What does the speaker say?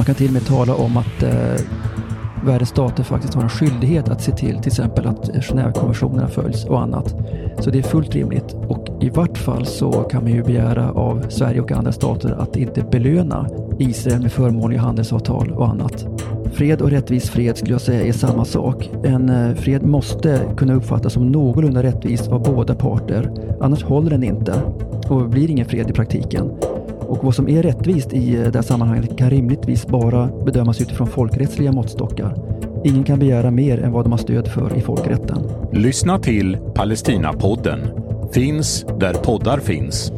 Man kan till och med tala om att eh, världens stater faktiskt har en skyldighet att se till till exempel att eh, Genèvekonventionerna följs och annat. Så det är fullt rimligt och i vart fall så kan man ju begära av Sverige och andra stater att inte belöna Israel med förmånliga handelsavtal och annat. Fred och rättvis fred skulle jag säga är samma sak. En eh, fred måste kunna uppfattas som någorlunda rättvis av båda parter. Annars håller den inte och blir ingen fred i praktiken. Och vad som är rättvist i eh, det här sammanhanget kan rimligtvis bara bedömas utifrån folkrättsliga måttstockar. Ingen kan begära mer än vad de har stöd för i folkrätten. Lyssna till Palestinapodden. Finns där poddar finns.